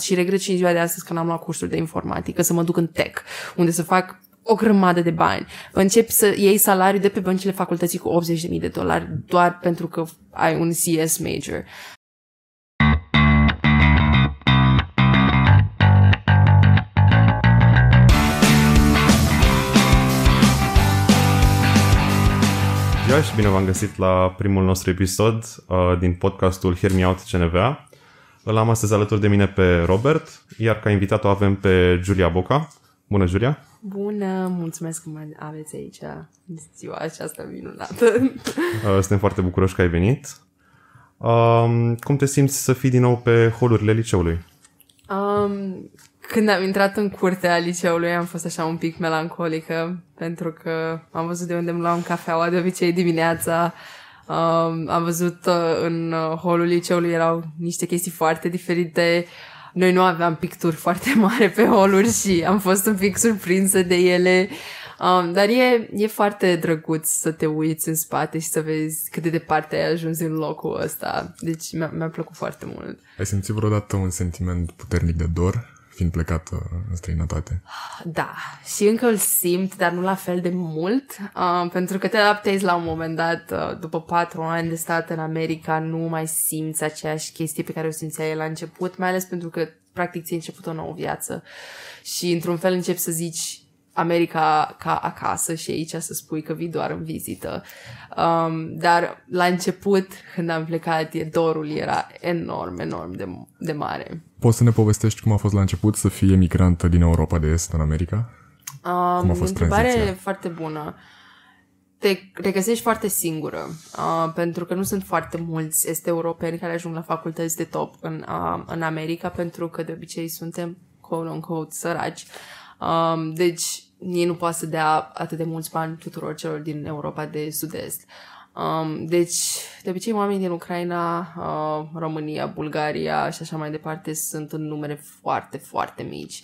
și regret și în ziua de astăzi că n-am luat cursuri de informatică, să mă duc în tech, unde să fac o grămadă de bani. Începi să iei salariu de pe băncile facultății cu 80.000 de dolari doar pentru că ai un CS major. Bună și bine v-am găsit la primul nostru episod uh, din podcastul Hear Me Out CNVA. Îl am astăzi alături de mine pe Robert, iar ca invitat o avem pe Julia Boca. Bună, Julia! Bună, mulțumesc că mă aveți aici în ziua aceasta minunată. Uh, suntem foarte bucuroși că ai venit. Um, cum te simți să fii din nou pe holurile liceului? Um, când am intrat în curtea liceului am fost așa un pic melancolică pentru că am văzut de unde îmi luam cafeaua de obicei dimineața. Um, am văzut uh, în uh, holul liceului erau niște chestii foarte diferite. Noi nu aveam picturi foarte mari pe holuri și am fost un pic surprinsă de ele. Um, dar e, e foarte drăguț să te uiți în spate și să vezi cât de departe ai ajuns în locul ăsta. Deci mi-a, mi-a plăcut foarte mult. Ai simțit vreodată un sentiment puternic de dor fiind plecat în străinătate? Da, și încă îl simt, dar nu la fel de mult, uh, pentru că te adaptezi la un moment dat, uh, după patru ani de stat în America, nu mai simți aceeași chestie pe care o simțeai la început, mai ales pentru că practic ți-ai început o nouă viață și într-un fel începi să zici America ca acasă și aici să spui că vii doar în vizită. Um, dar la început, când am plecat, dorul era enorm, enorm de, de mare. Poți să ne povestești cum a fost la început să fii emigrantă din Europa de Est în America? Um, cum a fost întrebare tranziția? foarte bună. Te regăsești foarte singură, uh, pentru că nu sunt foarte mulți este europeni care ajung la facultăți de top în, uh, în America, pentru că de obicei suntem quote-unquote săraci. Um, deci ei nu poate să dea atât de mulți bani tuturor celor din Europa de sud-est. Um, deci, de obicei, oamenii din Ucraina, uh, România, Bulgaria și așa mai departe sunt în numere foarte, foarte mici.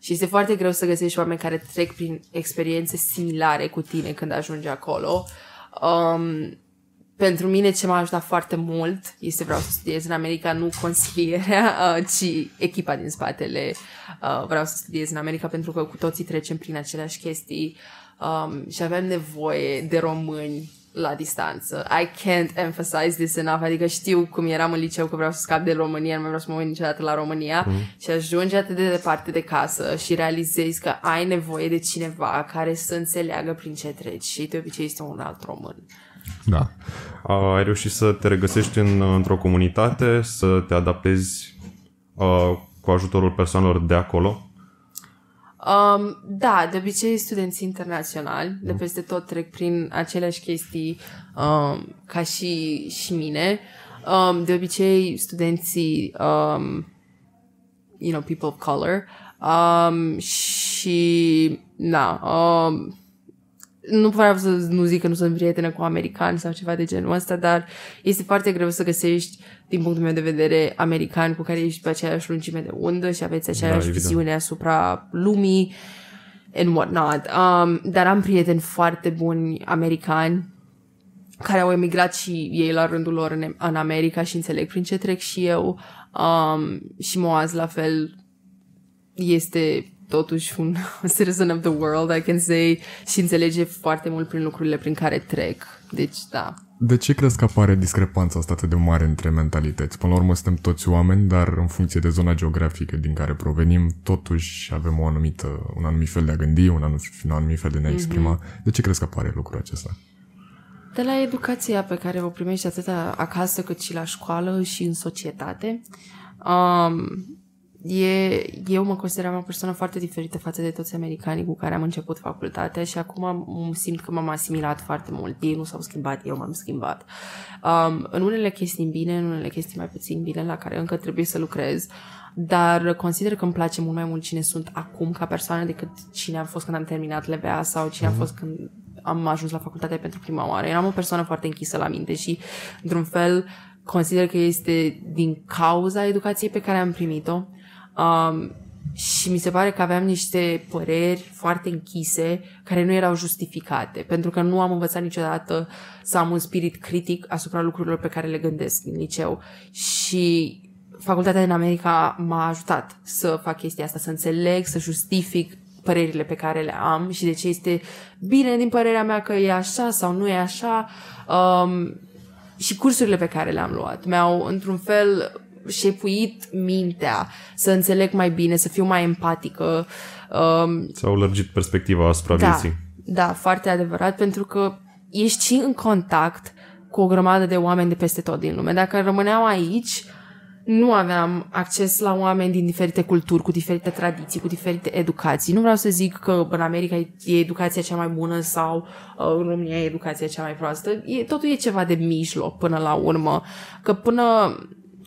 Și este foarte greu să găsești oameni care trec prin experiențe similare cu tine când ajungi acolo. Um, pentru mine ce m-a ajutat foarte mult este vreau să studiez în America, nu consilierea, uh, ci echipa din spatele. Uh, vreau să studiez în America pentru că cu toții trecem prin aceleași chestii um, și avem nevoie de români la distanță. I can't emphasize this enough, adică știu cum eram în liceu că vreau să scap de România, nu mai vreau să mă uit niciodată la România mm. și ajungi atât de departe de casă și realizezi că ai nevoie de cineva care să înțeleagă prin ce treci și de obicei este un alt român. Da. Ai reușit să te regăsești în, într-o comunitate, să te adaptezi uh, cu ajutorul persoanelor de acolo? Um, da, de obicei studenții internaționali de peste tot trec prin aceleași chestii um, ca și, și mine. Um, de obicei studenții, um, you know, people of color um, și, na, um, nu vreau să nu zic că nu sunt prietenă cu americani sau ceva de genul ăsta, dar este foarte greu să găsești, din punctul meu de vedere, americani cu care ești pe aceeași lungime de undă și aveți aceeași da, viziune asupra lumii and whatnot. Um, dar am prieteni foarte buni americani care au emigrat și ei la rândul lor în, în America și înțeleg prin ce trec și eu. Um, și Moaz la fel este totuși un citizen of the world, I can say, și înțelege foarte mult prin lucrurile prin care trec. Deci, da. De ce crezi că apare discrepanța asta atât de mare între mentalități? Până la urmă suntem toți oameni, dar în funcție de zona geografică din care provenim, totuși avem o anumită, un anumit fel de a gândi, un anumit, un anumit fel de ne exprima. Mm-hmm. De ce crezi că apare lucrul acesta? De la educația pe care o primești atât acasă cât și la școală și în societate. Um, e, eu mă consideram o persoană foarte diferită față de toți americanii cu care am început facultatea și acum am, simt că m-am asimilat foarte mult. Ei nu s-au schimbat, eu m-am schimbat. Um, în unele chestii bine, în unele chestii mai puțin bine, la care încă trebuie să lucrez, dar consider că îmi place mult mai mult cine sunt acum ca persoană decât cine am fost când am terminat LBA sau cine am mhm. fost când am ajuns la facultate pentru prima oară. Eram o persoană foarte închisă la minte și, într-un fel, consider că este din cauza educației pe care am primit-o Um, și mi se pare că aveam niște păreri foarte închise care nu erau justificate, pentru că nu am învățat niciodată să am un spirit critic asupra lucrurilor pe care le gândesc în liceu. Și facultatea din America m-a ajutat să fac chestia asta, să înțeleg, să justific părerile pe care le am și de ce este bine din părerea mea că e așa sau nu e așa um, și cursurile pe care le-am luat mi-au într-un fel șepuit mintea să înțeleg mai bine, să fiu mai empatică. Um, S-au lărgit perspectiva asupra da, vieții. Da, foarte adevărat, pentru că ești și în contact cu o grămadă de oameni de peste tot din lume. Dacă rămâneam aici, nu aveam acces la oameni din diferite culturi, cu diferite tradiții, cu diferite educații. Nu vreau să zic că în America e educația cea mai bună sau uh, în România e educația cea mai proastă. E, totul e ceva de mijloc până la urmă. Că până,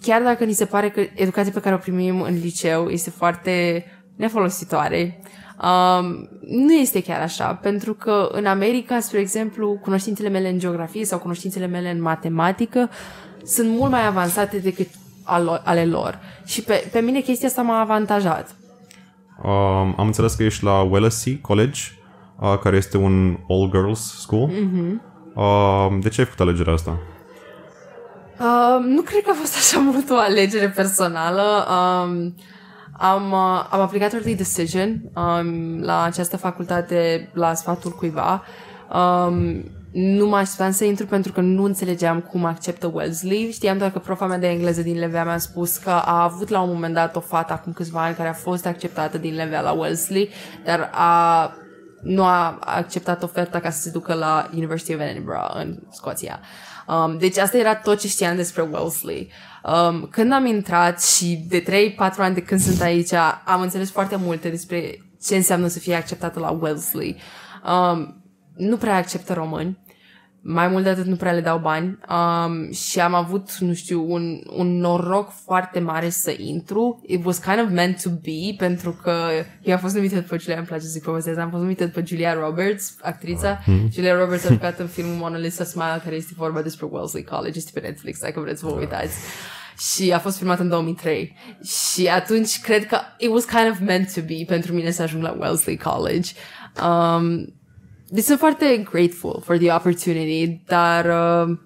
chiar dacă ni se pare că educația pe care o primim în liceu este foarte nefolositoare, Um, nu este chiar așa, pentru că în America, spre exemplu, cunoștințele mele în geografie sau cunoștințele mele în matematică sunt mult mai avansate decât ale lor. Și pe, pe mine chestia asta m-a avantajat. Um, am înțeles că ești la Wellesley College, uh, care este un all-girls school. Mm-hmm. Uh, de ce ai făcut alegerea asta? Uh, nu cred că a fost așa mult o alegere personală. Um, am, uh, am aplicat early decision um, la această facultate la sfatul cuiva. Um, nu mă așteptam să intru pentru că nu înțelegeam cum acceptă Wellesley. Știam doar că profa mea de engleză din Levea mi-a spus că a avut la un moment dat o fată acum câțiva ani care a fost acceptată din Levea la Wellesley, dar a, nu a acceptat oferta ca să se ducă la University of Edinburgh în Scoția. Um, deci asta era tot ce știam despre Wellesley. Um, când am intrat și de 3-4 ani de când sunt aici, am înțeles foarte multe despre ce înseamnă să fie acceptată la Wellesley. Um, nu prea acceptă români. Mai mult de atât nu prea le dau bani um, și am avut, nu știu, un, un noroc foarte mare să intru. It was kind of meant to be pentru că eu am fost numită pe Julia, îmi place să zic povestesc, am fost numită pe Julia Roberts, actrița. Mm-hmm. Julia Roberts a jucat în filmul Mona Lisa Smile care este vorba despre Wellesley College, este pe Netflix, dacă vreți să vă uitați. Și a fost filmat în 2003. Și atunci cred că it was kind of meant to be pentru mine să ajung la Wellesley College. Um, deci sunt foarte grateful for the opportunity, dar uh,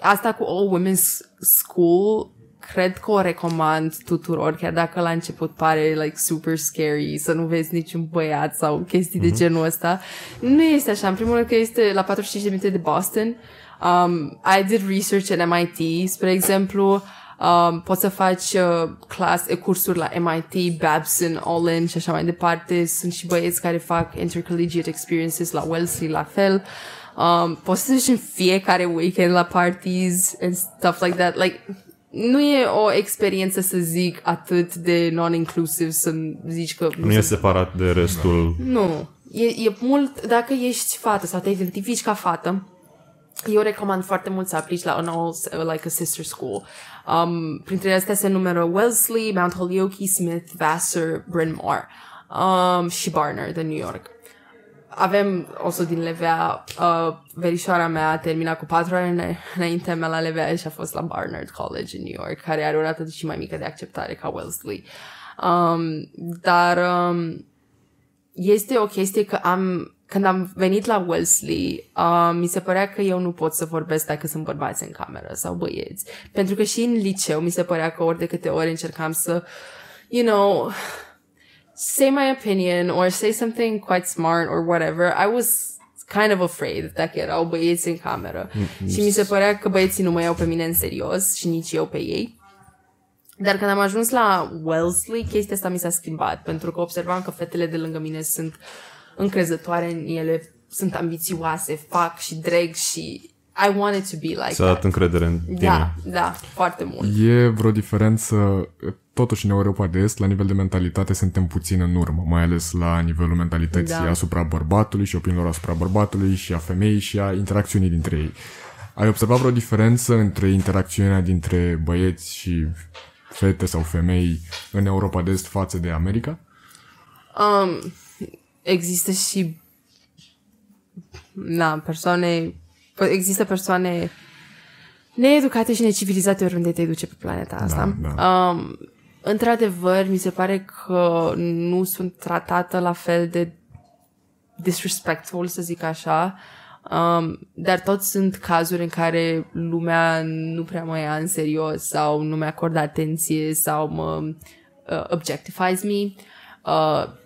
asta cu All Women's School cred că o recomand tuturor, chiar dacă la început pare like super scary să nu vezi niciun băiat sau chestii mm-hmm. de mhm. genul ăsta. Nu este așa. În primul rând că este la 45 de minute de Boston. Um, I did research at MIT, spre exemplu, Um, poți să faci uh, class, cursuri la MIT, Babson, Olin și așa mai departe. Sunt și băieți care fac intercollegiate experiences la Wellesley, la fel. Um, poți să duci în fiecare weekend la parties and stuff like that. Like, nu e o experiență, să zic, atât de non-inclusive să zici că... Nu e separat de restul... Nu. E, e mult, dacă ești fată sau te identifici ca fată, eu recomand foarte mult să aplici la un all, like a sister school. Um, printre astea se numără Wellesley, Mount Holyoke, Smith, Vassar, Bryn Mawr um, și Barnard de New York. Avem o din Levea, uh, verișoara mea a terminat cu patru ani înaintea mea la Levea și a fost la Barnard College în New York, care are o rată și mai mică de acceptare ca Wellesley. Um, dar um, este o chestie că am când am venit la Wellesley, uh, mi se părea că eu nu pot să vorbesc dacă sunt bărbați în cameră sau băieți. Pentru că și în liceu mi se părea că ori de câte ori încercam să, you know, say my opinion or say something quite smart or whatever, I was kind of afraid dacă erau băieți în cameră. Mm-hmm. Și mi se părea că băieții nu mă iau pe mine în serios și nici eu pe ei. Dar când am ajuns la Wellesley, chestia asta mi s-a schimbat, pentru că observam că fetele de lângă mine sunt încrezătoare în ele, sunt ambițioase, fac și dreg și I want it to be like Să dat încredere în tine. Da, da, foarte mult. E vreo diferență, totuși în Europa de Est, la nivel de mentalitate suntem puțin în urmă, mai ales la nivelul mentalității da. asupra bărbatului și opiniilor asupra bărbatului și a femeii și a interacțiunii dintre ei. Ai observat vreo diferență între interacțiunea dintre băieți și fete sau femei în Europa de Est față de America? Um, există și na, persoane există persoane needucate și necivilizate oriunde te duce pe planeta da, asta. Da, da. Um, într-adevăr, mi se pare că nu sunt tratată la fel de disrespectful, să zic așa. Um, dar tot sunt cazuri în care lumea nu prea mă ia în serios sau nu mi-acordă atenție sau mă uh, objectifies me. Uh,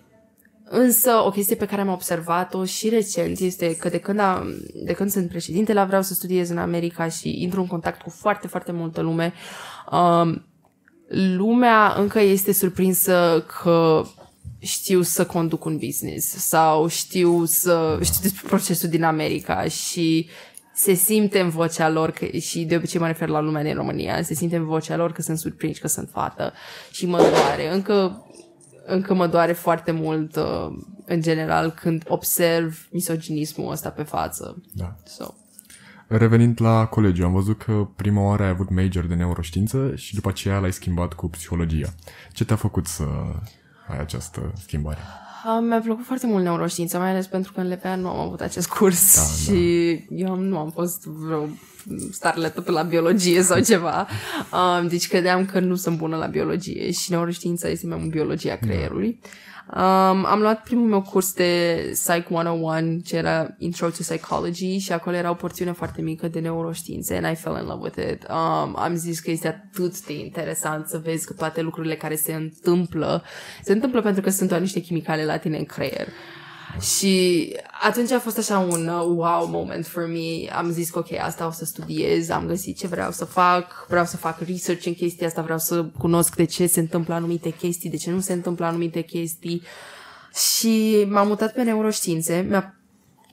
însă o chestie pe care am observat-o și recent este că de când, am, de când sunt președinte la vreau să studiez în America și intru în contact cu foarte, foarte multă lume, um, lumea încă este surprinsă că știu să conduc un business sau știu să știu despre procesul din America și se simte în vocea lor că, și de obicei mă refer la lumea din România, se simte în vocea lor că sunt surprinși că sunt fată și mă doare. Încă, încă mă doare foarte mult uh, în general când observ misoginismul ăsta pe față. Da. So. Revenind la colegiu, am văzut că prima oară ai avut major de neuroștiință și după aceea l-ai schimbat cu psihologia. Ce te-a făcut să ai această schimbare? Uh, mi-a plăcut foarte mult neuroștiința, mai ales pentru că în LPA nu am avut acest curs Da, și eu nu am fost vreo starletă pe la biologie sau ceva. Um, deci credeam că nu sunt bună la biologie și neuroștiința este mai mult biologia creierului. Um, am luat primul meu curs de Psych 101, ce era Intro to Psychology și acolo era o porțiune foarte mică de neuroștiințe and I fell in love with it. Um, am zis că este atât de interesant să vezi că toate lucrurile care se întâmplă, se întâmplă pentru că sunt doar niște chimicale la tine în creier. Și atunci a fost așa un uh, wow moment for me. Am zis că ok, asta o să studiez, am găsit ce vreau să fac, vreau să fac research în chestia asta, vreau să cunosc de ce se întâmplă anumite chestii, de ce nu se întâmplă anumite chestii. Și m-am mutat pe neuroștiințe, mi-a,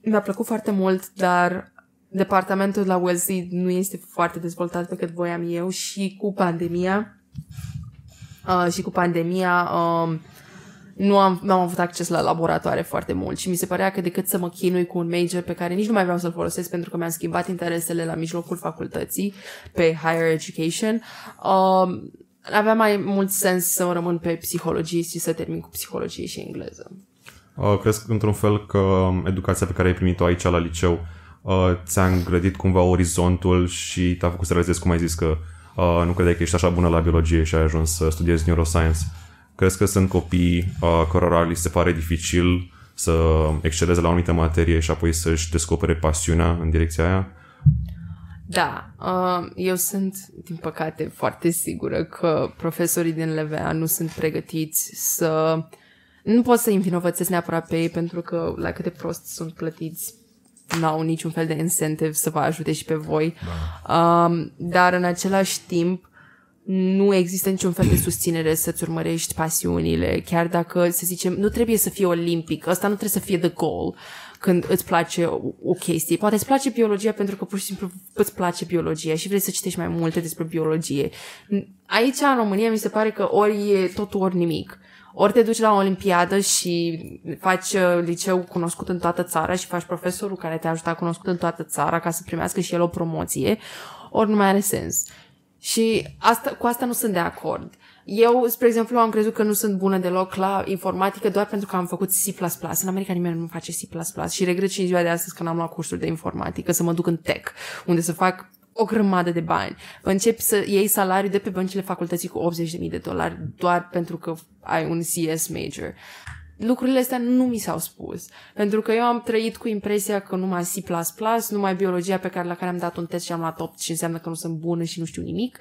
mi-a plăcut foarte mult, dar departamentul la Wellesley nu este foarte dezvoltat pe cât voiam eu și cu pandemia uh, și cu pandemia um, nu am, nu am avut acces la laboratoare foarte mult și mi se părea că decât să mă chinui cu un major pe care nici nu mai vreau să-l folosesc pentru că mi-am schimbat interesele la mijlocul facultății pe higher education, um, avea mai mult sens să rămân pe psihologie și să termin cu psihologie și engleză. Uh, crezi într-un fel că um, educația pe care ai primit-o aici la liceu uh, ți-a îngrădit cumva orizontul și te-a făcut să realizezi, cum ai zis, că uh, nu credeai că ești așa bună la biologie și ai ajuns să studiezi neuroscience? Crezi că sunt copii uh, cărora li se pare dificil să exceleze la o anumită materie și apoi să-și descopere pasiunea în direcția aia? Da, uh, eu sunt, din păcate, foarte sigură că profesorii din LVA nu sunt pregătiți să... Nu pot să îi învinovățesc neapărat pe ei pentru că la cât de prost sunt plătiți n-au niciun fel de incentive să vă ajute și pe voi. Da. Um, dar în același timp nu există niciun fel de susținere să-ți urmărești pasiunile, chiar dacă, să zicem, nu trebuie să fie olimpic, asta nu trebuie să fie the goal când îți place o, o chestie. Poate îți place biologia pentru că pur și simplu îți place biologia și vrei să citești mai multe despre biologie. Aici, în România, mi se pare că ori e totul, ori nimic. Ori te duci la o olimpiadă și faci uh, liceu cunoscut în toată țara și faci profesorul care te-a ajutat cunoscut în toată țara ca să primească și el o promoție, ori nu mai are sens. Și asta, cu asta nu sunt de acord. Eu, spre exemplu, am crezut că nu sunt bună deloc la informatică doar pentru că am făcut C++. În America nimeni nu face C++ și regret și în ziua de astăzi că n-am luat cursuri de informatică, să mă duc în tech, unde să fac o grămadă de bani. Începi să iei salariu de pe băncile facultății cu 80.000 de dolari doar pentru că ai un CS major lucrurile astea nu mi s-au spus. Pentru că eu am trăit cu impresia că numai C++, numai biologia pe care, la care am dat un test și am luat 8 și înseamnă că nu sunt bună și nu știu nimic.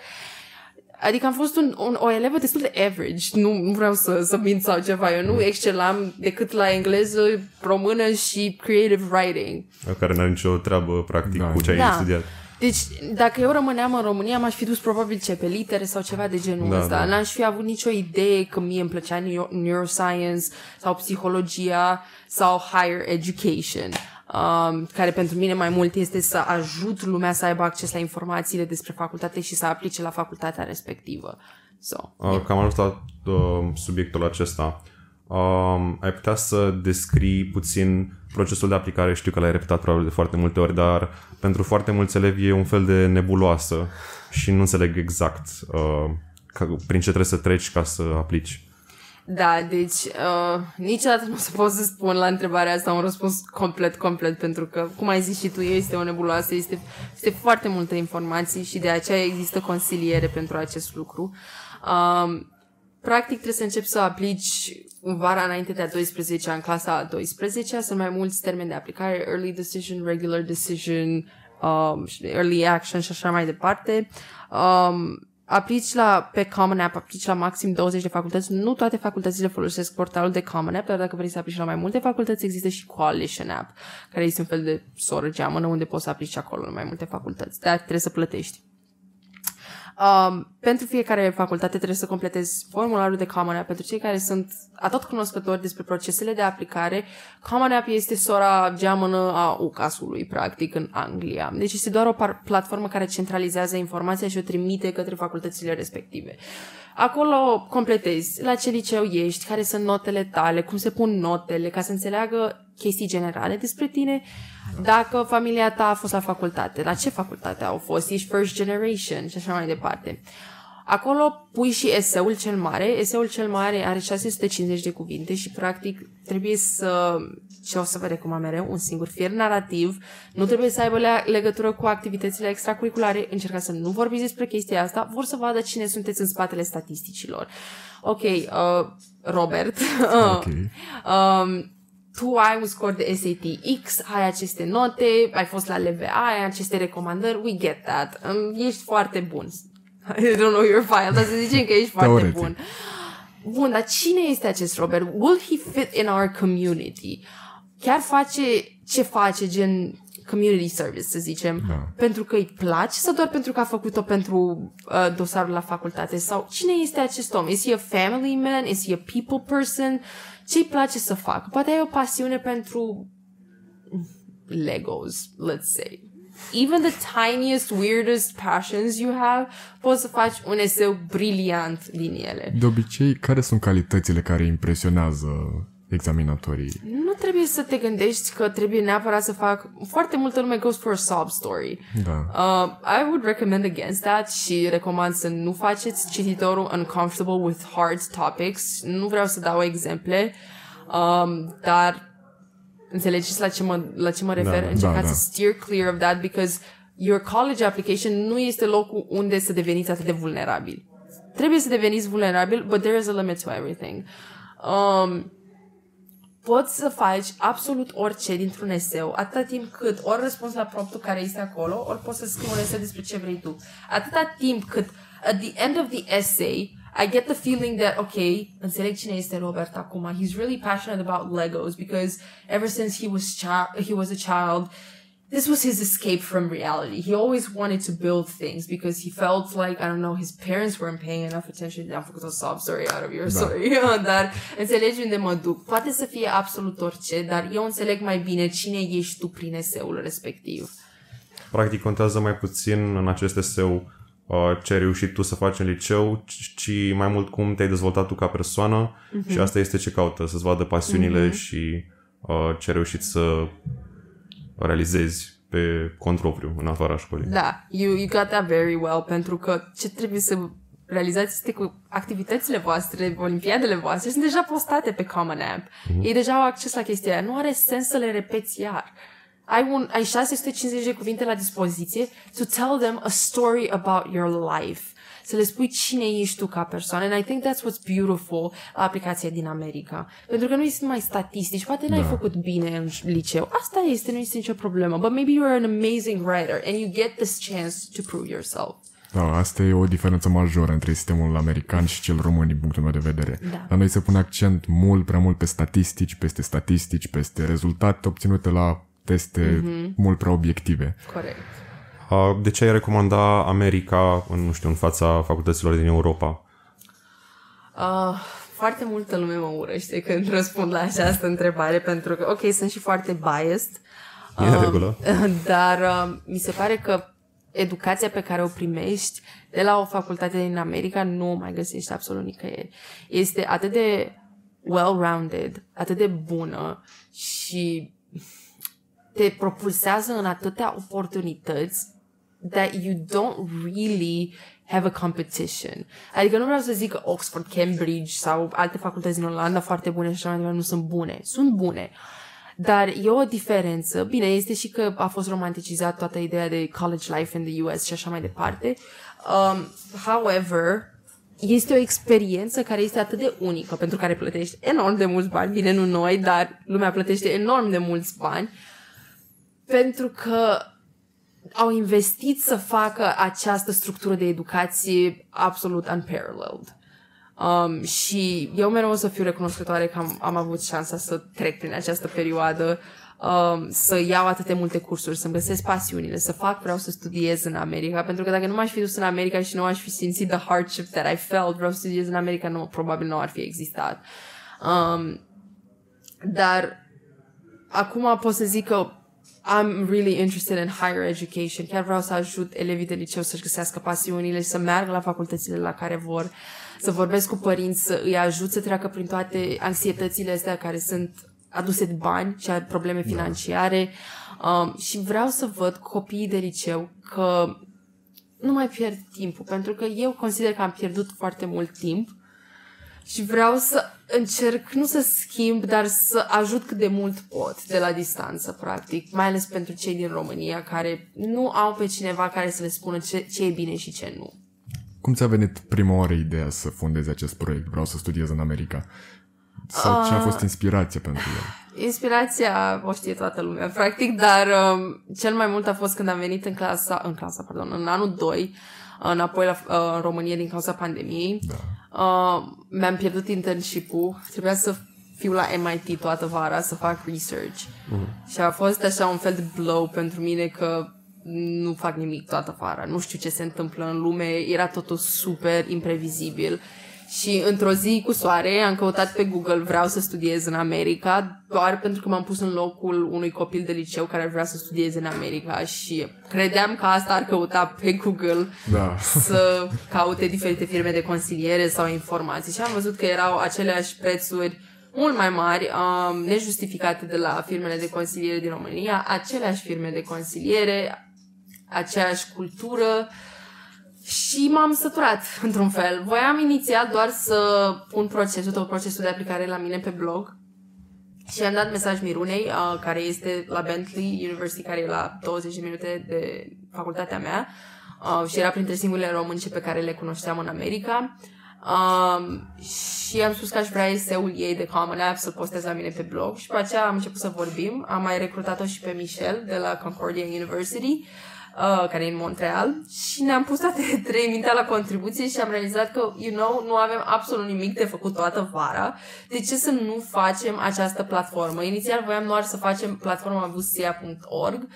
Adică am fost un, un, o elevă destul de average. Nu, nu vreau să, să mint sau ceva. Eu nu excelam decât la engleză, română și creative writing. Care n-are nicio treabă, practic, da. cu ce ai Da. studiat. Deci, dacă eu rămâneam în România, m-aș fi dus probabil ce pe litere sau ceva de genul Da, ăsta. da. N-aș fi avut nicio idee că mie îmi plăcea neuro- neuroscience sau psihologia sau higher education. Um, care pentru mine mai mult este să ajut lumea să aibă acces la informațiile despre facultate și să aplice la facultatea respectivă. So, Uh, Cam am ajuns la uh, subiectul acesta. Um, ai putea să descrii puțin procesul de aplicare, știu că l-ai repetat probabil de foarte multe ori, dar pentru foarte mulți elevi e un fel de nebuloasă și nu înțeleg exact uh, că, prin ce trebuie să treci ca să aplici. Da, deci uh, niciodată nu o să pot să spun la întrebarea asta un răspuns complet, complet, pentru că, cum ai zis și tu, este o nebuloasă, este, este foarte multă informație și de aceea există consiliere pentru acest lucru. Um, practic trebuie să începi să aplici vara înainte de a 12 în clasa a 12 sunt mai mulți termeni de aplicare, early decision, regular decision, um, early action și așa mai departe. Um, aplici la, pe Common App, aplici la maxim 20 de facultăți. Nu toate facultățile folosesc portalul de Common App, dar dacă vrei să aplici la mai multe facultăți, există și Coalition App, care este un fel de soră geamănă unde poți să aplici acolo în mai multe facultăți. Dar trebuie să plătești. Um, pentru fiecare facultate trebuie să completezi formularul de Common App. Pentru cei care sunt atot cunoscători despre procesele de aplicare, Common App este sora geamănă a UCAS-ului, practic, în Anglia. Deci este doar o platformă care centralizează informația și o trimite către facultățile respective. Acolo completezi. La ce liceu ești, care sunt notele tale, cum se pun notele, ca să înțeleagă chestii generale despre tine. Dacă familia ta a fost la facultate, la ce facultate au fost, ești first generation și așa mai departe. Acolo pui și eseul cel mare. Eseul cel mare are 650 de cuvinte și practic trebuie să, ce o să vă recomand mereu, un singur fir narrativ. Nu trebuie să aibă legătură cu activitățile extracurriculare. Încercați să nu vorbiți despre chestia asta. Vor să vadă cine sunteți în spatele statisticilor. Ok, uh, Robert. Okay. um, tu ai un scor de SAT X, ai aceste note, ai fost la LVA, ai aceste recomandări, we get that. Um, ești foarte bun. I don't know your file, dar să zicem că ești foarte Teoretic. bun. Bun, dar cine este acest Robert? Will he fit in our community? Chiar face ce face, gen community service, să zicem, da. pentru că îi place sau doar pentru că a făcut-o pentru uh, dosarul la facultate? Sau cine este acest om? Is he a family man? Is he a people person? ce îi place să facă. Poate ai o pasiune pentru Legos, let's say. Even the tiniest, weirdest passions you have, poți să faci un eseu briliant din ele. De obicei, care sunt calitățile care impresionează examinatorii. Nu trebuie să te gândești că trebuie neapărat să fac... Foarte multă lume goes for a sob story. Da. Uh, I would recommend against that și recomand să nu faceți cititorul uncomfortable with hard topics. Nu vreau să dau exemple, um, dar înțelegeți la ce mă, la ce mă refer? Da, Încercați da, da. să steer clear of that because your college application nu este locul unde să deveniți atât de vulnerabil. Trebuie să deveniți vulnerabil, but there is a limit to everything. Um, poți să faci absolut orice dintr-un eseu, atâta timp cât ori răspunzi la promptul care este acolo, ori poți să scrii un eseu despre ce vrei tu. Atâta timp cât, at the end of the essay, I get the feeling that, okay, înțeleg cine este Robert acum. He's really passionate about Legos because ever since he was, chi- he was a child, this was his escape from reality. He always wanted to build things because he felt like, I don't know, his parents weren't paying enough attention. Am făcut o sob story out of your da. story. dar înțelegi unde mă duc. Poate să fie absolut orice, dar eu înțeleg mai bine cine ești tu prin eseul respectiv. Practic contează mai puțin în acest eseu uh, ce ai reușit tu să faci în liceu, ci mai mult cum te-ai dezvoltat tu ca persoană mm-hmm. și asta este ce caută, să-ți vadă pasiunile mm-hmm. și uh, ce ai reușit să realizezi pe cont propriu, în afara școlii. Da, you, you got that very well, pentru că ce trebuie să realizați este cu activitățile voastre, olimpiadele voastre, sunt deja postate pe Common App. Mm-hmm. Ei deja au acces la chestia aia. Nu are sens să le repeți iar. Ai, un, ai 650 de cuvinte la dispoziție to tell them a story about your life să le spui cine ești tu ca persoană. And I think that's what's beautiful la aplicația din America. Pentru că nu este numai statistici. Poate n-ai da. făcut bine în liceu. Asta este, nu este nicio problemă. But maybe you're an amazing writer and you get this chance to prove yourself. Da, asta e o diferență majoră între sistemul american și cel român din punctul meu de vedere. Da. La noi se pune accent mult, prea mult pe statistici, peste statistici, peste rezultate obținute la teste mm-hmm. mult prea obiective. Corect. De ce ai recomanda America, în, nu știu, în fața facultăților din Europa? Uh, foarte multă lume mă urăște când răspund la această întrebare, pentru că, ok, sunt și foarte biased. E uh, regulă. Dar uh, mi se pare că educația pe care o primești de la o facultate din America nu o mai găsești absolut nicăieri. Este atât de well-rounded, atât de bună și te propulsează în atâtea oportunități that you don't really have a competition. Adică nu vreau să zic că Oxford, Cambridge sau alte facultăți din Olanda foarte bune și așa mai departe nu sunt bune. Sunt bune. Dar e o diferență. Bine, este și că a fost romanticizat toată ideea de college life in the US și așa mai departe. Um, however, este o experiență care este atât de unică, pentru care plătești enorm de mulți bani, bine nu noi, dar lumea plătește enorm de mulți bani, pentru că au investit să facă această structură de educație absolut unparalleled. Um, și eu mereu o să fiu recunoscătoare că am, am avut șansa să trec prin această perioadă, um, să iau atâtea multe cursuri, să-mi găsesc pasiunile, să fac, vreau să studiez în America, pentru că dacă nu m-aș fi dus în America și nu aș fi simțit the hardship that I felt, vreau să studiez în America, nu, probabil nu ar fi existat. Um, dar acum pot să zic că I'm really interested in higher education. Chiar vreau să ajut elevii de liceu să-și găsească pasiunile și să meargă la facultățile la care vor, să vorbesc cu părinți, să îi ajut să treacă prin toate anxietățile astea care sunt aduse de bani și probleme financiare. Da. Um, și vreau să văd copiii de liceu că nu mai pierd timpul, pentru că eu consider că am pierdut foarte mult timp și vreau să încerc nu să schimb, dar să ajut cât de mult pot de la distanță, practic, mai ales pentru cei din România care nu au pe cineva care să le spună ce, ce e bine și ce nu. Cum ți-a venit prima oară ideea să fondezi acest proiect? Vreau să studiez în America. Sau ce a fost inspirația pentru el? Inspirația o știe toată lumea, practic, dar um, cel mai mult a fost când am venit în clasa, în clasa, pardon, în anul 2, înapoi la uh, România din cauza pandemiei. Da. Uh, mi-am pierdut internship-ul, trebuia să fiu la MIT toată vara să fac research. Uh-huh. Și a fost așa un fel de blow pentru mine că nu fac nimic toată vara, nu știu ce se întâmplă în lume, era totul super imprevizibil. Și într-o zi cu soare am căutat pe Google vreau să studiez în America doar pentru că m-am pus în locul unui copil de liceu care vrea să studieze în America și credeam că asta ar căuta pe Google da. să caute diferite firme de consiliere sau informații și am văzut că erau aceleași prețuri mult mai mari, um, nejustificate de la firmele de consiliere din România, aceleași firme de consiliere, aceeași cultură, și m-am săturat, într-un fel. Voiam inițial doar să pun procesul, tot procesul de aplicare la mine pe blog. Și am dat mesaj Mirunei, uh, care este la Bentley University, care e la 20 de minute de facultatea mea. Uh, și era printre singurele românce pe care le cunoșteam în America. Um, și am spus că aș vrea eseul ei de Common App să postez la mine pe blog și pe aceea am început să vorbim. Am mai recrutat-o și pe Michelle de la Concordia University uh, care e în Montreal și ne-am pus toate trei mintea la contribuție și am realizat că, you know, nu avem absolut nimic de făcut toată vara. De ce să nu facem această platformă? Inițial voiam doar să facem platforma busia.org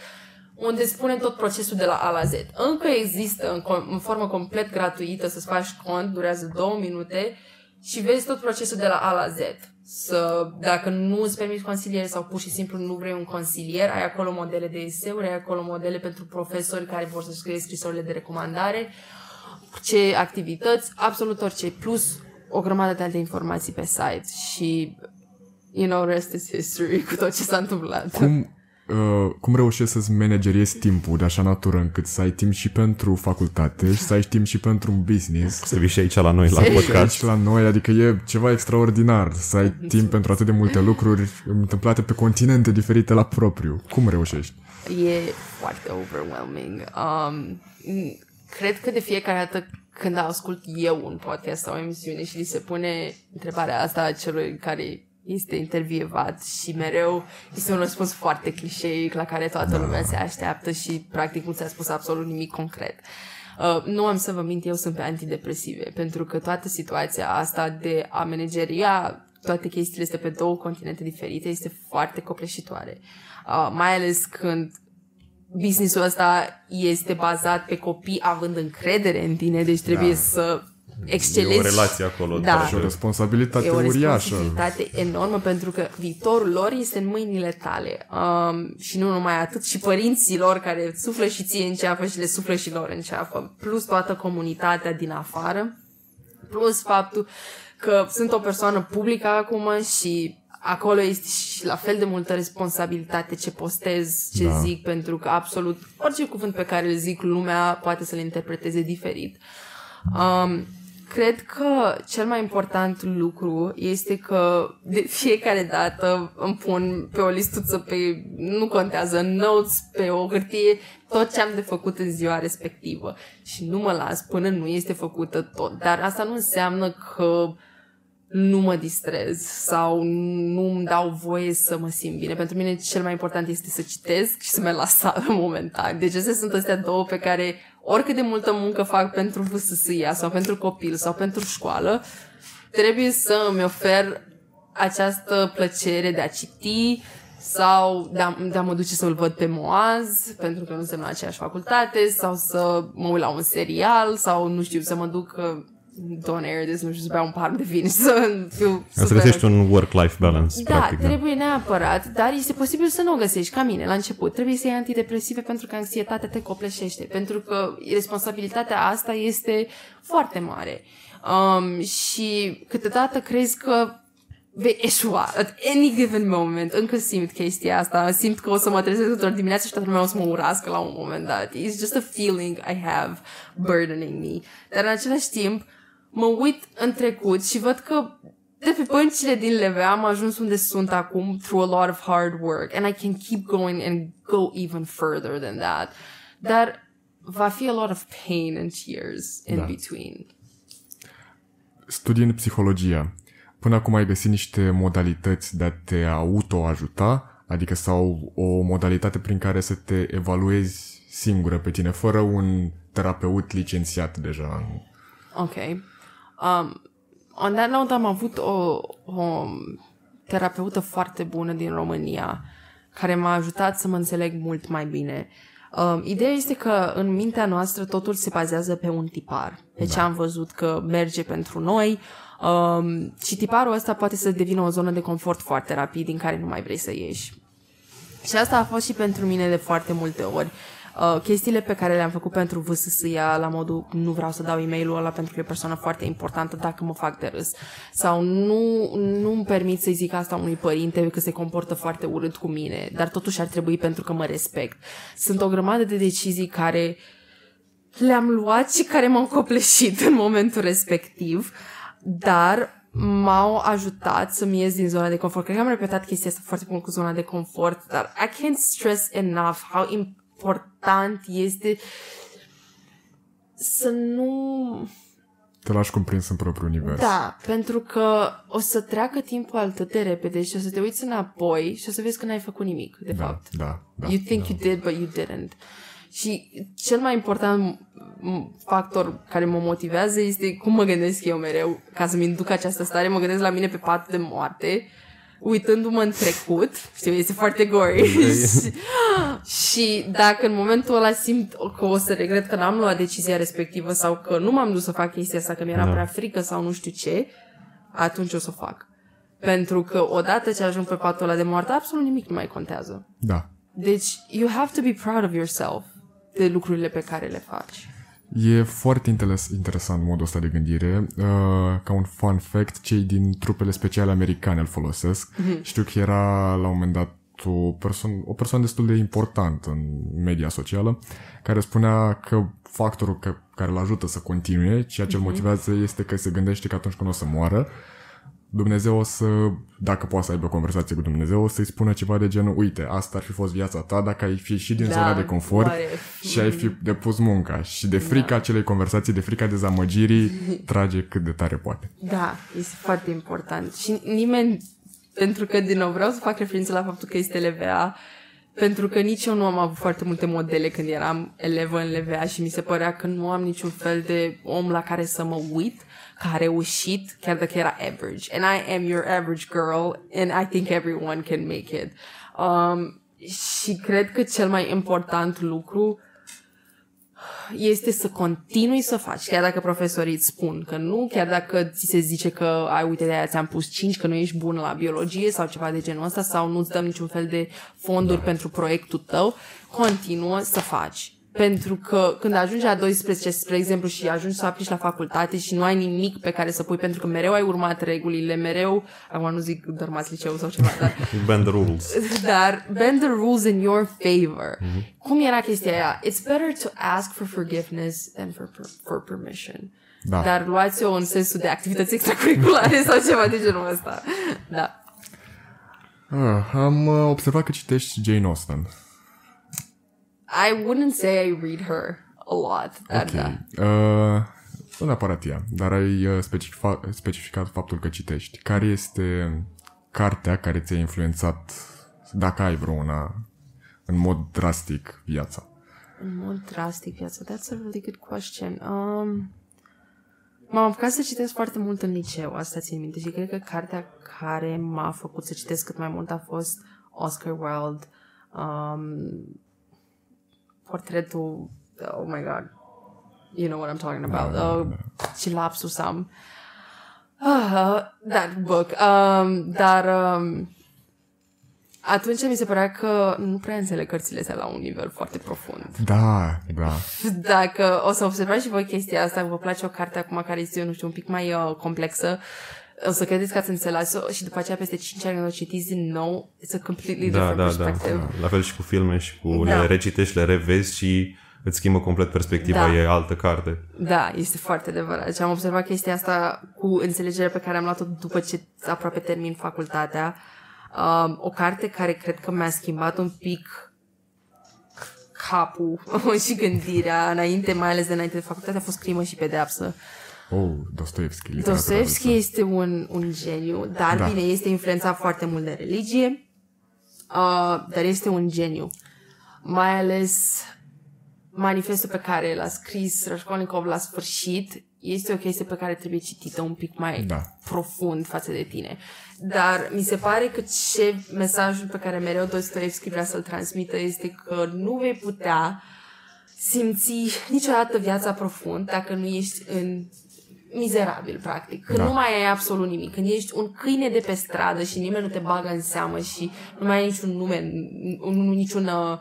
unde spune tot procesul de la A la Z. Încă există în, în formă complet gratuită să-ți faci cont, durează două minute și vezi tot procesul de la A la Z să, dacă nu îți permiți consiliere sau pur și simplu nu vrei un consilier, ai acolo modele de eseuri, ai acolo modele pentru profesori care vor să scrie scrisorile de recomandare, ce activități, absolut orice, plus o grămadă de alte informații pe site și you know, rest is history cu tot ce s-a întâmplat. Cum, Uh, cum reușești să-ți manageriezi timpul de așa natură încât să ai timp și pentru facultate și să ai timp și pentru un business. Să vii și aici la noi, la podcast. Și la noi, adică e ceva extraordinar să ai timp pentru atât de multe lucruri întâmplate pe continente diferite la propriu. Cum reușești? E foarte overwhelming. Um, cred că de fiecare dată când ascult eu un podcast sau o emisiune și li se pune întrebarea asta celui care este intervievat și mereu este un răspuns foarte clișeic la care toată da. lumea se așteaptă și practic nu ți-a spus absolut nimic concret. Uh, nu am să vă mint, eu sunt pe antidepresive, pentru că toată situația asta de a manageria toate chestiile astea pe două continente diferite este foarte copleșitoare. Uh, mai ales când businessul ăsta este bazat pe copii având încredere în tine, deci trebuie da. să excelenți. E o relație acolo. Da. Și o responsabilitate uriașă. E o responsabilitate enormă pentru că viitorul lor este în mâinile tale. Um, și nu numai atât, și părinții lor care suflă și ție în ceafă și le suflă și lor în ceafă. Plus toată comunitatea din afară. Plus faptul că sunt o persoană publică acum și acolo este și la fel de multă responsabilitate ce postez, ce da. zic, pentru că absolut orice cuvânt pe care îl zic lumea poate să-l interpreteze diferit. Um, cred că cel mai important lucru este că de fiecare dată îmi pun pe o listuță, pe, nu contează, notes, pe o hârtie, tot ce am de făcut în ziua respectivă. Și nu mă las până nu este făcută tot. Dar asta nu înseamnă că nu mă distrez sau nu îmi dau voie să mă simt bine. Pentru mine cel mai important este să citesc și să mă las momentan. Deci acestea sunt astea două pe care oricât de multă muncă fac pentru VSSIA sau pentru copil sau pentru școală, trebuie să îmi ofer această plăcere de a citi sau de a, de a mă duce să-l văd pe Moaz, pentru că nu suntem la aceeași facultate, sau să mă uit la un serial, sau nu știu, să mă duc don't air this, nu știu, să beau un par de vin și să fiu Să găsești un work-life balance, da, practic. Da. trebuie neapărat, dar este posibil să nu o găsești, ca mine, la început. Trebuie să iei antidepresive pentru că anxietatea te copleșește, pentru că responsabilitatea asta este foarte mare. Um, și câteodată crezi că vei eșua at any given moment. Încă simt chestia asta. Simt că o să mă trezesc într-o dimineață și toată lumea o să mă urască la un moment dat. It's just a feeling I have burdening me. Dar în același timp, mă uit în trecut și văd că de pe băncile din Leve am ajuns unde sunt acum through a lot of hard work and I can keep going and go even further than that. Dar va fi a lot of pain and tears in da. between. Studiind psihologia, până acum ai găsit niște modalități de a te auto-ajuta, adică sau o modalitate prin care să te evaluezi singură pe tine, fără un terapeut licențiat deja. Ok. Um, on that note am avut o, o terapeută foarte bună din România care m-a ajutat să mă înțeleg mult mai bine. Um, ideea este că în mintea noastră totul se bazează pe un tipar. Deci da. am văzut că merge pentru noi um, și tiparul ăsta poate să devină o zonă de confort foarte rapid din care nu mai vrei să ieși. Și asta a fost și pentru mine de foarte multe ori uh, chestiile pe care le-am făcut pentru VSSIA la modul nu vreau să dau e-mailul ăla pentru că e o persoană foarte importantă dacă mă fac de râs sau nu, nu îmi permit să-i zic asta unui părinte că se comportă foarte urât cu mine, dar totuși ar trebui pentru că mă respect. Sunt o grămadă de decizii care le-am luat și care m-au copleșit în momentul respectiv, dar m-au ajutat să-mi ies din zona de confort. Cred că am repetat chestia asta foarte mult cu zona de confort, dar I can't stress enough how important este să nu... Te lași cuprins în propriul univers. Da, pentru că o să treacă timpul atât de repede și o să te uiți înapoi și o să vezi că n-ai făcut nimic, de da, fapt. Da, da. You think da. you did, but you didn't. Și cel mai important factor care mă motivează este cum mă gândesc eu mereu ca să-mi induc această stare. Mă gândesc la mine pe pat de moarte uitându-mă în trecut, știu, este foarte gory. și, și dacă în momentul ăla simt că o să regret că n-am luat decizia respectivă sau că nu m-am dus să fac chestia asta, că mi-era da. prea frică sau nu știu ce, atunci o să o fac. Pentru că odată ce ajung pe patul ăla de moarte, absolut nimic nu mai contează. Da. Deci, you have to be proud of yourself de lucrurile pe care le faci. E foarte interes- interesant modul ăsta de gândire. Uh, ca un fun fact, cei din trupele speciale americane îl folosesc. Mm-hmm. Știu că era la un moment dat o, perso- o persoană destul de importantă în media socială care spunea că factorul că, care îl ajută să continue, ceea ce îl mm-hmm. motivează este că se gândește că atunci când o să moară, Dumnezeu o să, dacă poate să aibă o conversație cu Dumnezeu, o să-i spună ceva de genul, uite, asta ar fi fost viața ta dacă ai fi și din da, zona de confort oare. și ai fi depus munca. Și de frica da. acelei conversații, de frica dezamăgirii, trage cât de tare poate. Da, este foarte important. Și nimeni, pentru că, din nou, vreau să fac referință la faptul că este LVA, pentru că nici eu nu am avut foarte multe modele când eram elevă în LVA și mi se părea că nu am niciun fel de om la care să mă uit că a reușit, chiar dacă era average. And I am your average girl and I think everyone can make it. Um, și cred că cel mai important lucru este să continui să faci, chiar dacă profesorii îți spun că nu, chiar dacă ți se zice că, ai, uite, de aia ți-am pus 5, că nu ești bun la biologie sau ceva de genul ăsta, sau nu-ți dăm niciun fel de fonduri da. pentru proiectul tău, continuă să faci. Pentru că când ajungi la 12, spre exemplu, și ajungi să aplici la facultate și nu ai nimic pe care să pui, pentru că mereu ai urmat regulile, mereu, acum nu zic dărmați liceu sau ceva, dar... bend the rules. Dar bend the rules in your favor. Mm-hmm. Cum era chestia aia? It's better to ask for forgiveness than for, for permission. Da. Dar luați-o în sensul de activități extracurriculare sau ceva de genul ăsta. Da. Ah, am uh, observat că citești Jane Austen. I wouldn't say I read her a lot. Dar ok. Da. Uh, nu neapărat ea, dar ai uh, specificat, specificat faptul că citești. Care este cartea care ți-a influențat, dacă ai vreuna, în mod drastic viața? În mod drastic viața? That's a really good question. Um, m-am apucat să citesc foarte mult în liceu, asta țin minte și cred că cartea care m-a făcut să citesc cât mai mult a fost Oscar Wilde, um, portretul, oh my god, you know what I'm talking about, da, uh, da. ce lapsus am. Uh, that book. Um, dar um, atunci mi se părea că nu prea înțeleg cărțile astea la un nivel foarte profund. Da, da. Dacă o să observați și voi chestia asta, vă place o carte acum care este, nu știu, un pic mai uh, complexă, o să credeți că ați înțeles-o și după aceea peste 5 ani când o citiți din nou, it's a completely da, different da, perspective. Da, da. La fel și cu filme și cu da. le recitești, le revezi și îți schimbă complet perspectiva, da. e altă carte. Da, este foarte adevărat. Și am observat chestia asta cu înțelegerea pe care am luat-o după ce aproape termin facultatea. Um, o carte care cred că mi-a schimbat un pic capul și gândirea înainte, mai ales de înainte de facultate, a fost Crimă și Pedeapsă. Oh, Dostoevski. Dostoevski este un, un geniu, dar da. bine, este influențat foarte mult de religie, uh, dar este un geniu. Mai ales manifestul pe care l-a scris Raskolnikov la sfârșit este o chestie pe care trebuie citită un pic mai da. profund față de tine. Dar mi se pare că ce mesajul pe care mereu Dostoevski vrea să-l transmită este că nu vei putea simți niciodată viața profund dacă nu ești în mizerabil, practic. Când da. nu mai ai absolut nimic. Când ești un câine de pe stradă și nimeni nu te bagă în seamă și nu mai ai niciun nume, niciun uh,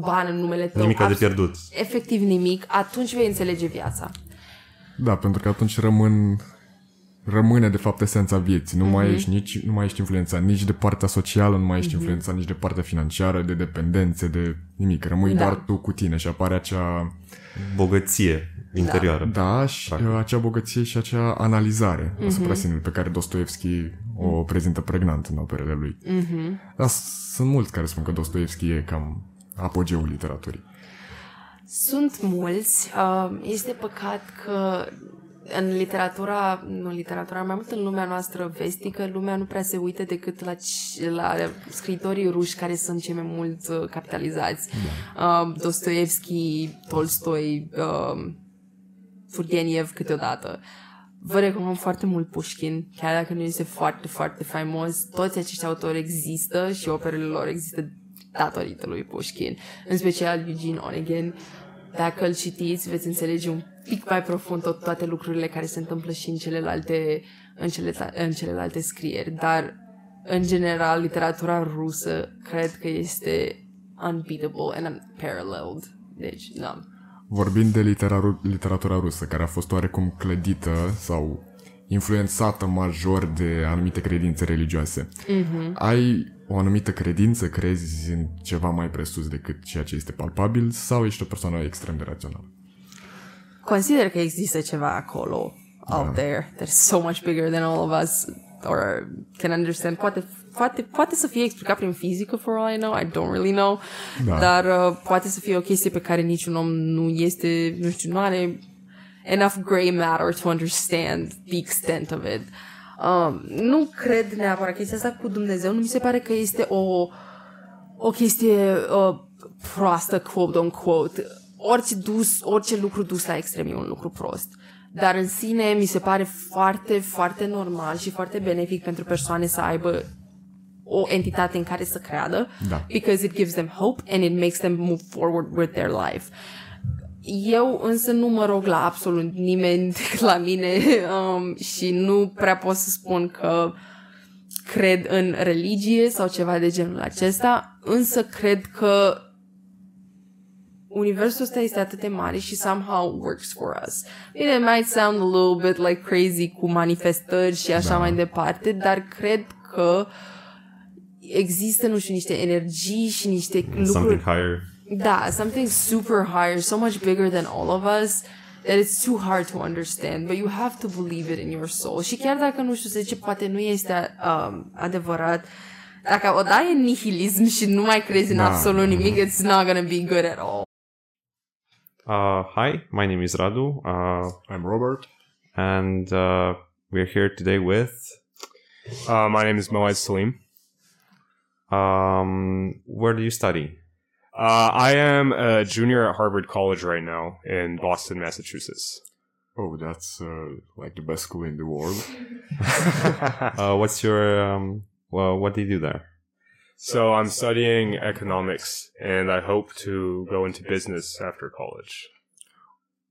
ban în numele tău. Nimic de pierdut. Efectiv nimic, atunci vei înțelege viața. Da, pentru că atunci rămân rămâne de fapt esența vieții. Nu uh-huh. mai mhm. ești nici nu mai ești influențat nici de partea socială, nu mai ești uh-huh. influențat nici de partea financiară, de dependențe, de nimic. Rămâi da. doar tu cu tine și apare acea bogăție interioară. Da, și practic. acea bogăție și acea analizare uh-huh. asupra sinelui pe care Dostoevski o prezintă pregnant în operele lui. Uh-huh. Dar sunt mulți care spun că Dostoevski e cam apogeul literaturii. Sunt mulți. Uh, este păcat că în literatura, nu literatura, mai mult în lumea noastră vestică, lumea nu prea se uită decât la, la scriitorii ruși care sunt cei mai mult uh, capitalizați. Da. Uh, Dostoevski, Tolstoi, uh, Turgeniev câteodată. Vă recomand foarte mult Pushkin, chiar dacă nu este foarte, foarte faimos. Toți acești autori există și operele lor există datorită lui Pushkin, în special Eugene Onegin. Dacă îl citiți, veți înțelege un pic mai profund tot, toate lucrurile care se întâmplă și în celelalte, în, cele, în celelalte scrieri, dar în general literatura rusă cred că este unbeatable and unparalleled. Deci, da. Vorbind de literatura, literatura rusă, care a fost oarecum clădită sau influențată major de anumite credințe religioase, mm-hmm. ai o anumită credință, crezi în ceva mai presus decât ceea ce este palpabil sau ești o persoană extrem de rațională? Consider că există ceva acolo, out da. there, that's so much bigger than all of us or can understand. Poate, poate, poate să fie explicat prin fizică, for all I know, I don't really know, da. dar uh, poate să fie o chestie pe care niciun om nu este, nu știu, nu are enough gray matter to understand the extent of it. Um, nu cred neapărat chestia asta cu Dumnezeu, nu mi se pare că este o, o chestie uh, proastă, quote-unquote. Orice, dus, orice lucru dus la extrem e un lucru prost. Dar în sine mi se pare foarte, foarte normal și foarte benefic pentru persoane să aibă o entitate în care să creadă, da. because it gives them hope and it makes them move forward with their life. Eu însă nu mă rog la absolut nimeni decât la mine um, și nu prea pot să spun că cred în religie sau ceva de genul acesta, însă cred că universul ăsta este atât de mare și somehow works for us. It might sound a little bit like crazy cu manifestări și așa da. mai departe, dar cred că există, nu știu, niște energii și niște Something higher Da, something super higher, so much bigger than all of us, that it's too hard to understand, but you have to believe it in your soul. Și chiar dacă, nu știu, să zice, poate nu este um, adevărat, dacă o dai în nihilism și nu mai crezi în da. absolut nimic, it's not gonna be good at all. Uh, hi, my name is Radu. Uh, I'm Robert. And uh, we're here today with. Uh, my name is Moaz Salim. Um, where do you study? Uh, I am a junior at Harvard College right now in Boston, Massachusetts. Oh, that's uh, like the best school in the world. uh, what's your um, well? What do you do there? So I'm studying economics and I hope to go into business after college.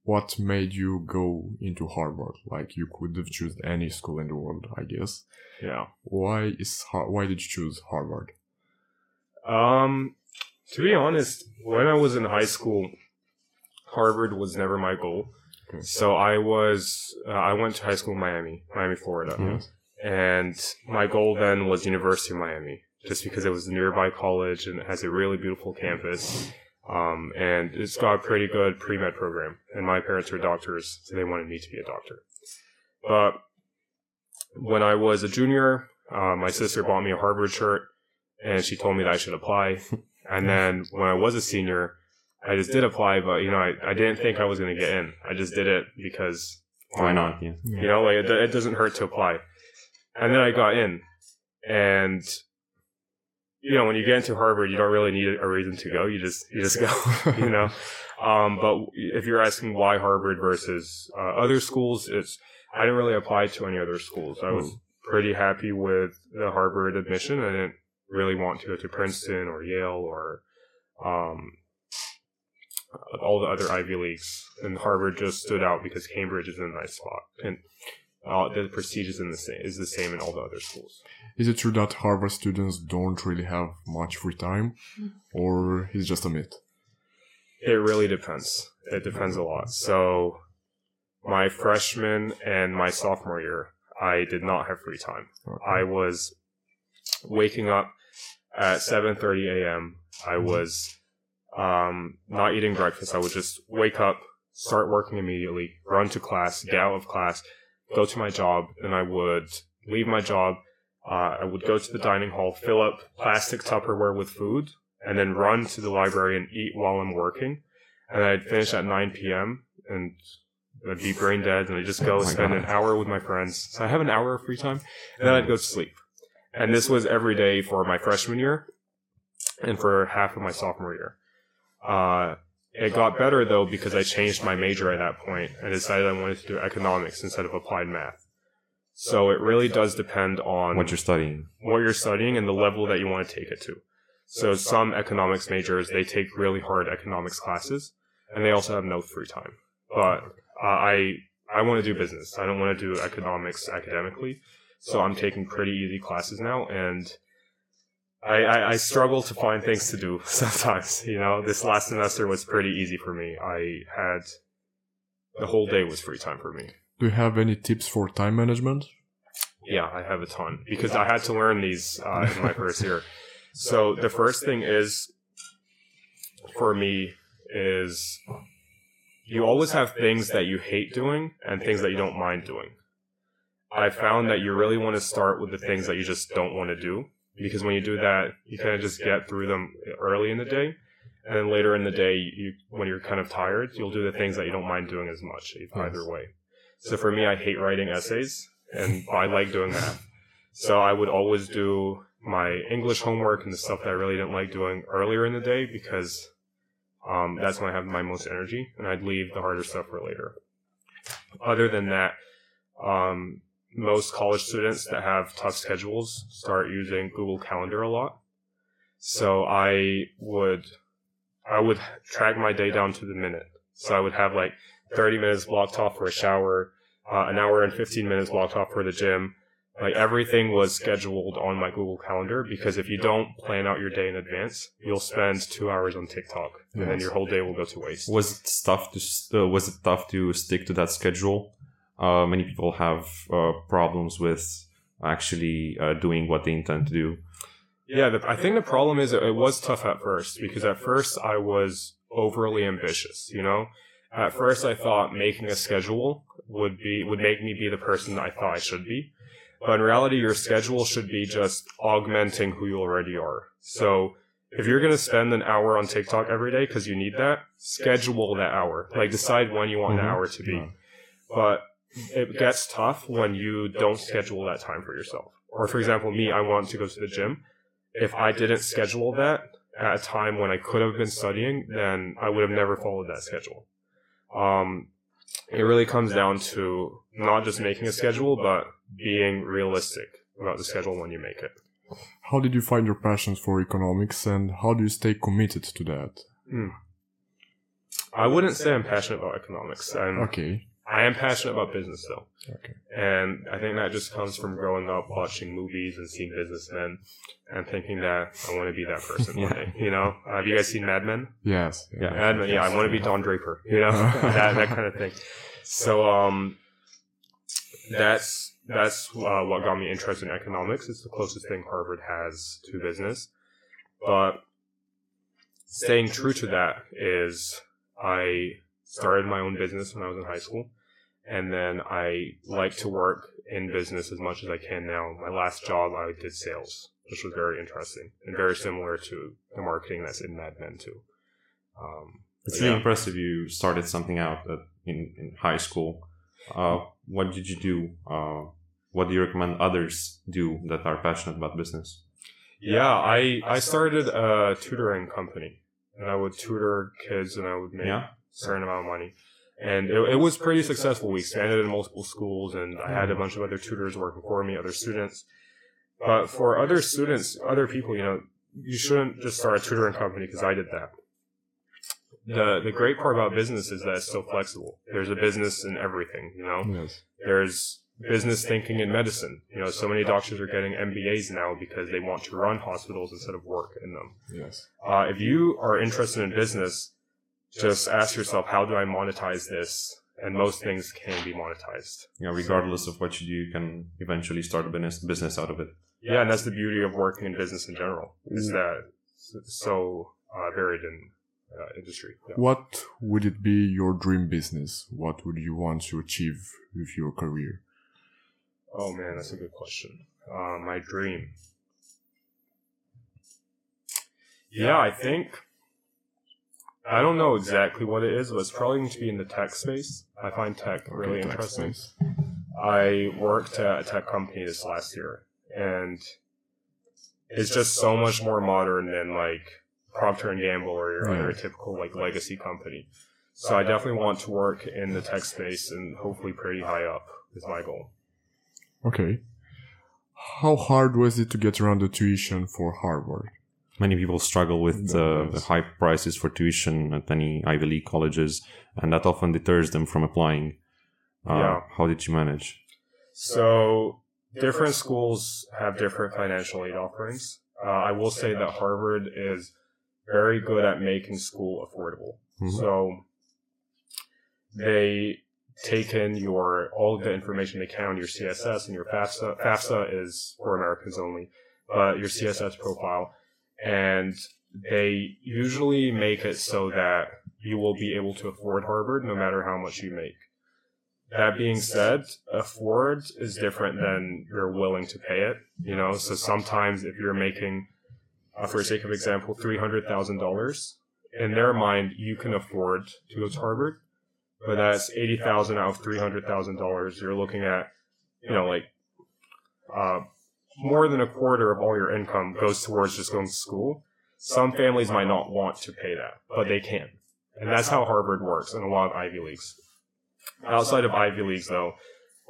What made you go into Harvard? Like you could have chosen any school in the world, I guess. Yeah. Why is why did you choose Harvard? Um, to be honest, when I was in high school, Harvard was never my goal. Okay. So I was uh, I went to high school in Miami, Miami, Florida. Yes. And my goal then was University of Miami just because it was a nearby college and it has a really beautiful campus. Um, and it's got a pretty good pre med program. And my parents are doctors, so they wanted me to be a doctor. But when I was a junior, uh, my sister bought me a Harvard shirt and she told me that I should apply. and then when I was a senior, I just did apply, but you know, I, I didn't think I was going to get in. I just did it because why not? Yeah. You know, like it, it doesn't hurt to apply. And then I got in and you know, when you get into Harvard, you don't really need a reason to go. You just, you just go, you know. Um, but if you're asking why Harvard versus uh, other schools, it's, I didn't really apply to any other schools. I was pretty happy with the Harvard admission. I didn't really want to go to Princeton or Yale or, um, all the other Ivy Leagues. And Harvard just stood out because Cambridge is in a nice spot. And uh, the prestige is in the same is the same in all the other schools. Is it true that Harvard students don't really have much free time, or is it just a myth? It really depends. It depends a lot. So, my freshman and my sophomore year, I did not have free time. Okay. I was waking up at 7:30 a.m. I was um, not eating breakfast. I would just wake up, start working immediately, run to class, get out of class, go to my job, and I would leave my job. Uh, I would go to the dining hall, fill up plastic Tupperware with food, and then run to the library and eat while I'm working. And I'd finish at 9 p.m. and I'd be brain dead, and I'd just go oh spend God. an hour with my friends. So I have an hour of free time, and then I'd go to sleep. And this was every day for my freshman year and for half of my sophomore year. Uh, it got better though because I changed my major at that point and decided I wanted to do economics instead of applied math. So it really does depend on what you're studying, what you're studying, and the level that you want to take it to. So some economics majors they take really hard economics classes, and they also have no free time. But uh, I I want to do business. I don't want to do economics academically. So I'm taking pretty easy classes now, and I, I, I, struggle to find things to do sometimes. You know, this last semester was pretty easy for me. I had the whole day was free time for me. Do you have any tips for time management? Yeah, I have a ton because I had to learn these uh, in my first year. So the first thing is for me is you always have things that you hate doing and things that you don't mind doing. I found that you really want to start with the things that you just don't want to do because when you do that, you kind of just get through them early in the day. And then later in the day, you, when you're kind of tired, you'll do the things that you don't mind doing as much either way. So for me, I hate writing essays and I like doing that. So I would always do my English homework and the stuff that I really didn't like doing earlier in the day because um, that's when I have my most energy and I'd leave the harder stuff for later. Other than that, um, most college students that have tough schedules start using Google Calendar a lot. So I would, I would track my day down to the minute. So I would have like 30 minutes blocked off for a shower, uh, an hour and 15 minutes blocked off for the gym. Like everything was scheduled on my Google Calendar because if you don't plan out your day in advance, you'll spend two hours on TikTok and yes. then your whole day will go to waste. Was it tough to uh, was it tough to stick to that schedule? Uh, many people have uh, problems with actually uh, doing what they intend to do. Yeah, the, I think the problem is it was tough at first because at first I was overly ambitious, you know, At first, I thought making a schedule would be would make me be the person I thought I should be, but in reality, your schedule should be just augmenting who you already are. So if you're going to spend an hour on TikTok every day because you need that, schedule that hour. Like decide when you want mm-hmm. the hour to be. But it gets tough when you don't schedule that time for yourself. Or for example, me, I want to go to the gym. If I didn't schedule that at a time when I could have been studying, then I would have never followed that schedule. Um, it really comes down to not just making a schedule, but being realistic about the schedule when you make it. How did you find your passions for economics and how do you stay committed to that? Hmm. I wouldn't say I'm passionate about economics. I'm, okay. I am passionate about business though. Okay. And I think that just comes from growing up watching movies and seeing businessmen and thinking that I want to be that person yeah. one day. You know, have you guys seen Mad Men? Yes. Yeah. Mad Men. Yeah. I want to be Don Draper. You know, that, that kind of thing. So, um, that's, that's uh, what got me interested in economics. It's the closest thing Harvard has to business. But staying true to that is I started my own business when I was in high school. And then I like to work in business as much as I can now. My last job, I did sales, which was very interesting and very similar to the marketing that's in Mad Men too. Um, it's really yeah. impressive. You started something out at, in, in high school. Uh, what did you do? Uh, what do you recommend others do that are passionate about business? Yeah, I I started a tutoring company, and I would tutor kids, and I would make yeah. Certain amount of money and it, it, was pretty successful. We expanded in multiple schools, and I had a bunch of other tutors working for me, other students. But for other students, other people, you know, you shouldn't just start a tutoring company because I did that. The the great part about business is that it's so flexible. There's a business in everything, you know. Yes. There's business thinking in medicine. You know, so many doctors are getting MBAs now because they want to run hospitals instead of work in them. Yes. Uh, if you are interested in business, just ask yourself, how do I monetize this? And most things can be monetized. Yeah, regardless of what you do, you can eventually start a business business out of it. Yeah, and that's the beauty of working in business in general is that it's so uh, varied in uh, industry. Yeah. What would it be your dream business? What would you want to achieve with your career? Oh man, that's a good question. Uh, my dream. Yeah, I think I don't know uh, exactly what it is, but it's probably going to be in the tech space. I find tech really tech interesting. Space. I worked at a tech company this last year, and it's just so much more modern than like Procter and Gamble or your yeah. other typical like legacy company. So I definitely want to work in the tech space and hopefully pretty high up is my goal. Okay. How hard was it to get around the tuition for Harvard? Many people struggle with uh, the high prices for tuition at any Ivy League colleges, and that often deters them from applying. Uh, yeah. How did you manage? So, different schools have different financial aid offerings. Uh, I will say that Harvard is very good at making school affordable. Mm-hmm. So, they take in your all of the information they can on your CSS and your FAFSA. FAFSA is for Americans only, but your CSS profile and they usually make it so that you will be able to afford Harvard no matter how much you make. That being said, afford is different than you're willing to pay it, you know, so sometimes if you're making, uh, for sake of example, $300,000, in their mind, you can afford to go to Harvard, but that's 80000 out of $300,000. You're looking at, you know, like, uh, more than a quarter of all your income goes towards just going to school, some families might not want to pay that, but they can. And that's how Harvard works and a lot of Ivy Leagues. Outside of Ivy Leagues, though,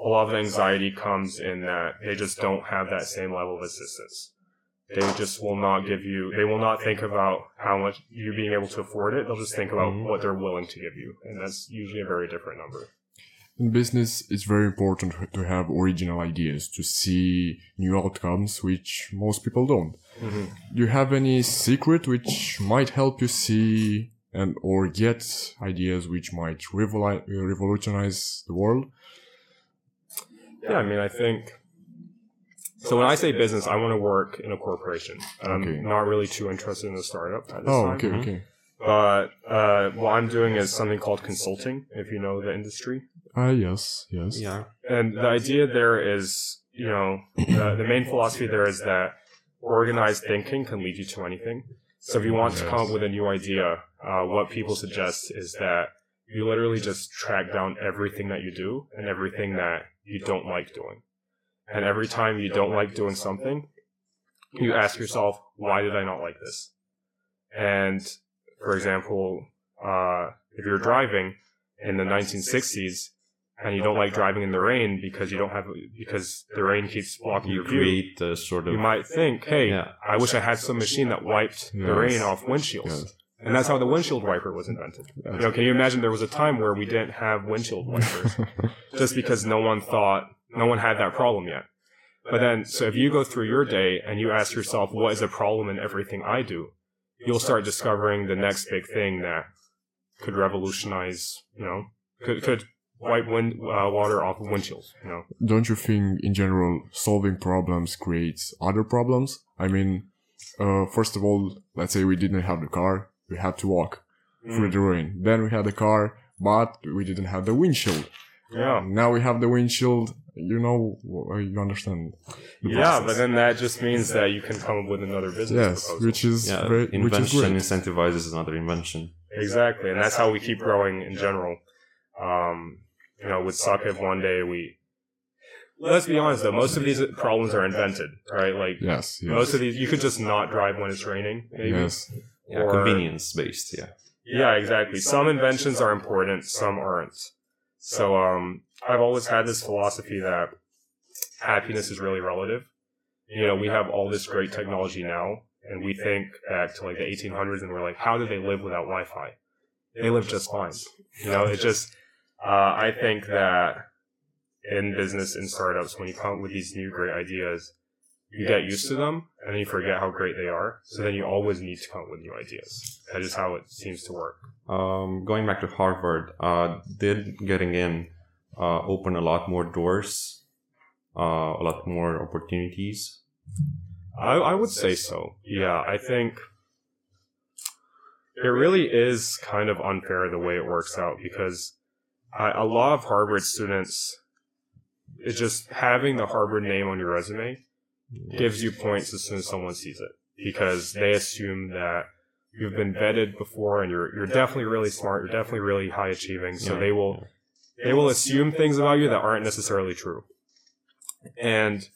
a lot of the anxiety comes in that they just don't have that same level of assistance. They just will not give you, they will not think about how much you being able to afford it. They'll just think about mm-hmm. what they're willing to give you. And that's usually a very different number in business, it's very important to have original ideas, to see new outcomes, which most people don't. Mm-hmm. Do you have any secret which might help you see and or get ideas which might revol- revolutionize the world? Yeah, I mean, I think. So when I say business, I want to work in a corporation. I'm okay. not really too interested in a startup at this oh, time. okay, okay. But uh, what I'm doing is something called consulting, if you know the industry. Ah, uh, yes, yes. Yeah. And the idea there is, you know, the, the main philosophy there is that organized thinking can lead you to anything. So if you want yes. to come up with a new idea, uh, what people suggest is that you literally just track down everything that you do and everything that you don't like doing. And every time you don't like doing something, you ask yourself, why did I not like this? And for example, uh, if you're driving in the 1960s and you don't like driving in the rain because you don't have because the rain keeps blocking you your view, create a sort of you might think, hey, yeah. I wish I had some machine that wiped yes. the rain off windshields. Yes. And that's how the windshield wiper was invented. Yes. You know, can you imagine there was a time where we didn't have windshield wipers just because no one thought, no one had that problem yet. But then, so if you go through your day and you ask yourself, what is a problem in everything I do? You'll start discovering the next big thing that could revolutionize, you know, could, could wipe wind, uh, water off of windshields, you know. Don't you think in general solving problems creates other problems? I mean, uh, first of all, let's say we didn't have the car, we had to walk mm. through the rain. Then we had the car, but we didn't have the windshield. Yeah. Now we have the windshield. You know, you understand. yeah, but then that just means that you can come up with another business. Yes, proposal. which is yeah, very, invention which is incentivizes another invention. Exactly, and that's how we keep growing in general. Um, you know, with Sake, one day we. Let's be honest though, most of these problems are invented, right? Like, yes, yes. most of these, you could just not drive when it's raining, maybe. Yes. Yeah, or, convenience based, yeah. Yeah, exactly. Some inventions are important, some aren't. So um, I've always had this philosophy that happiness is really relative. You know, we have all this great technology now, and we think back to like the 1800s, and we're like, how did they live without Wi-Fi? They live just fine. You know, it just uh, I think that in business and startups, when you come up with these new great ideas, you get used to them and then you forget how great they are. So then you always need to come up with new ideas. That is how it seems to work. Um, going back to Harvard, uh, did getting in uh, open a lot more doors, uh, a lot more opportunities? I, I would say so. Yeah, I think it really is kind of unfair the way it works out because A lot of Harvard students, it's just having the Harvard name on your resume gives you points as soon as someone sees it because they assume that you've been vetted before and you're you're definitely really smart, you're definitely really high achieving. So they will they will assume things about you that aren't necessarily true. And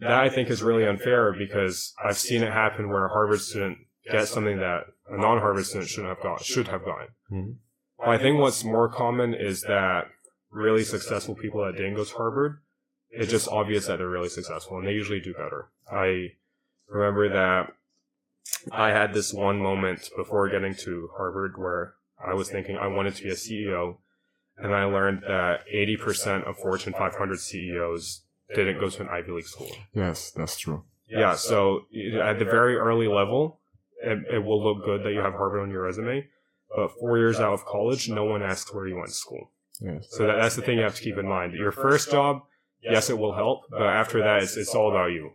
that I think is really unfair because I've seen it happen where a Harvard student gets something that a non-Harvard student shouldn't have got should have gotten. Mm-hmm. Well, I think what's more common is that really successful people that didn't go to Harvard it's just obvious that they're really successful and they usually do better. I remember that I had this one moment before getting to Harvard where I was thinking I wanted to be a CEO and I learned that 80% of Fortune 500 CEOs didn't go to an Ivy League school. Yes, that's true. Yeah, so at the very early level, it, it will look good that you have Harvard on your resume, but four years out of college, no one asks where you went to school. Yeah. So that, that's the thing you have to keep in mind. Your first job, yes, it will help, but after that, it's, it's all about you.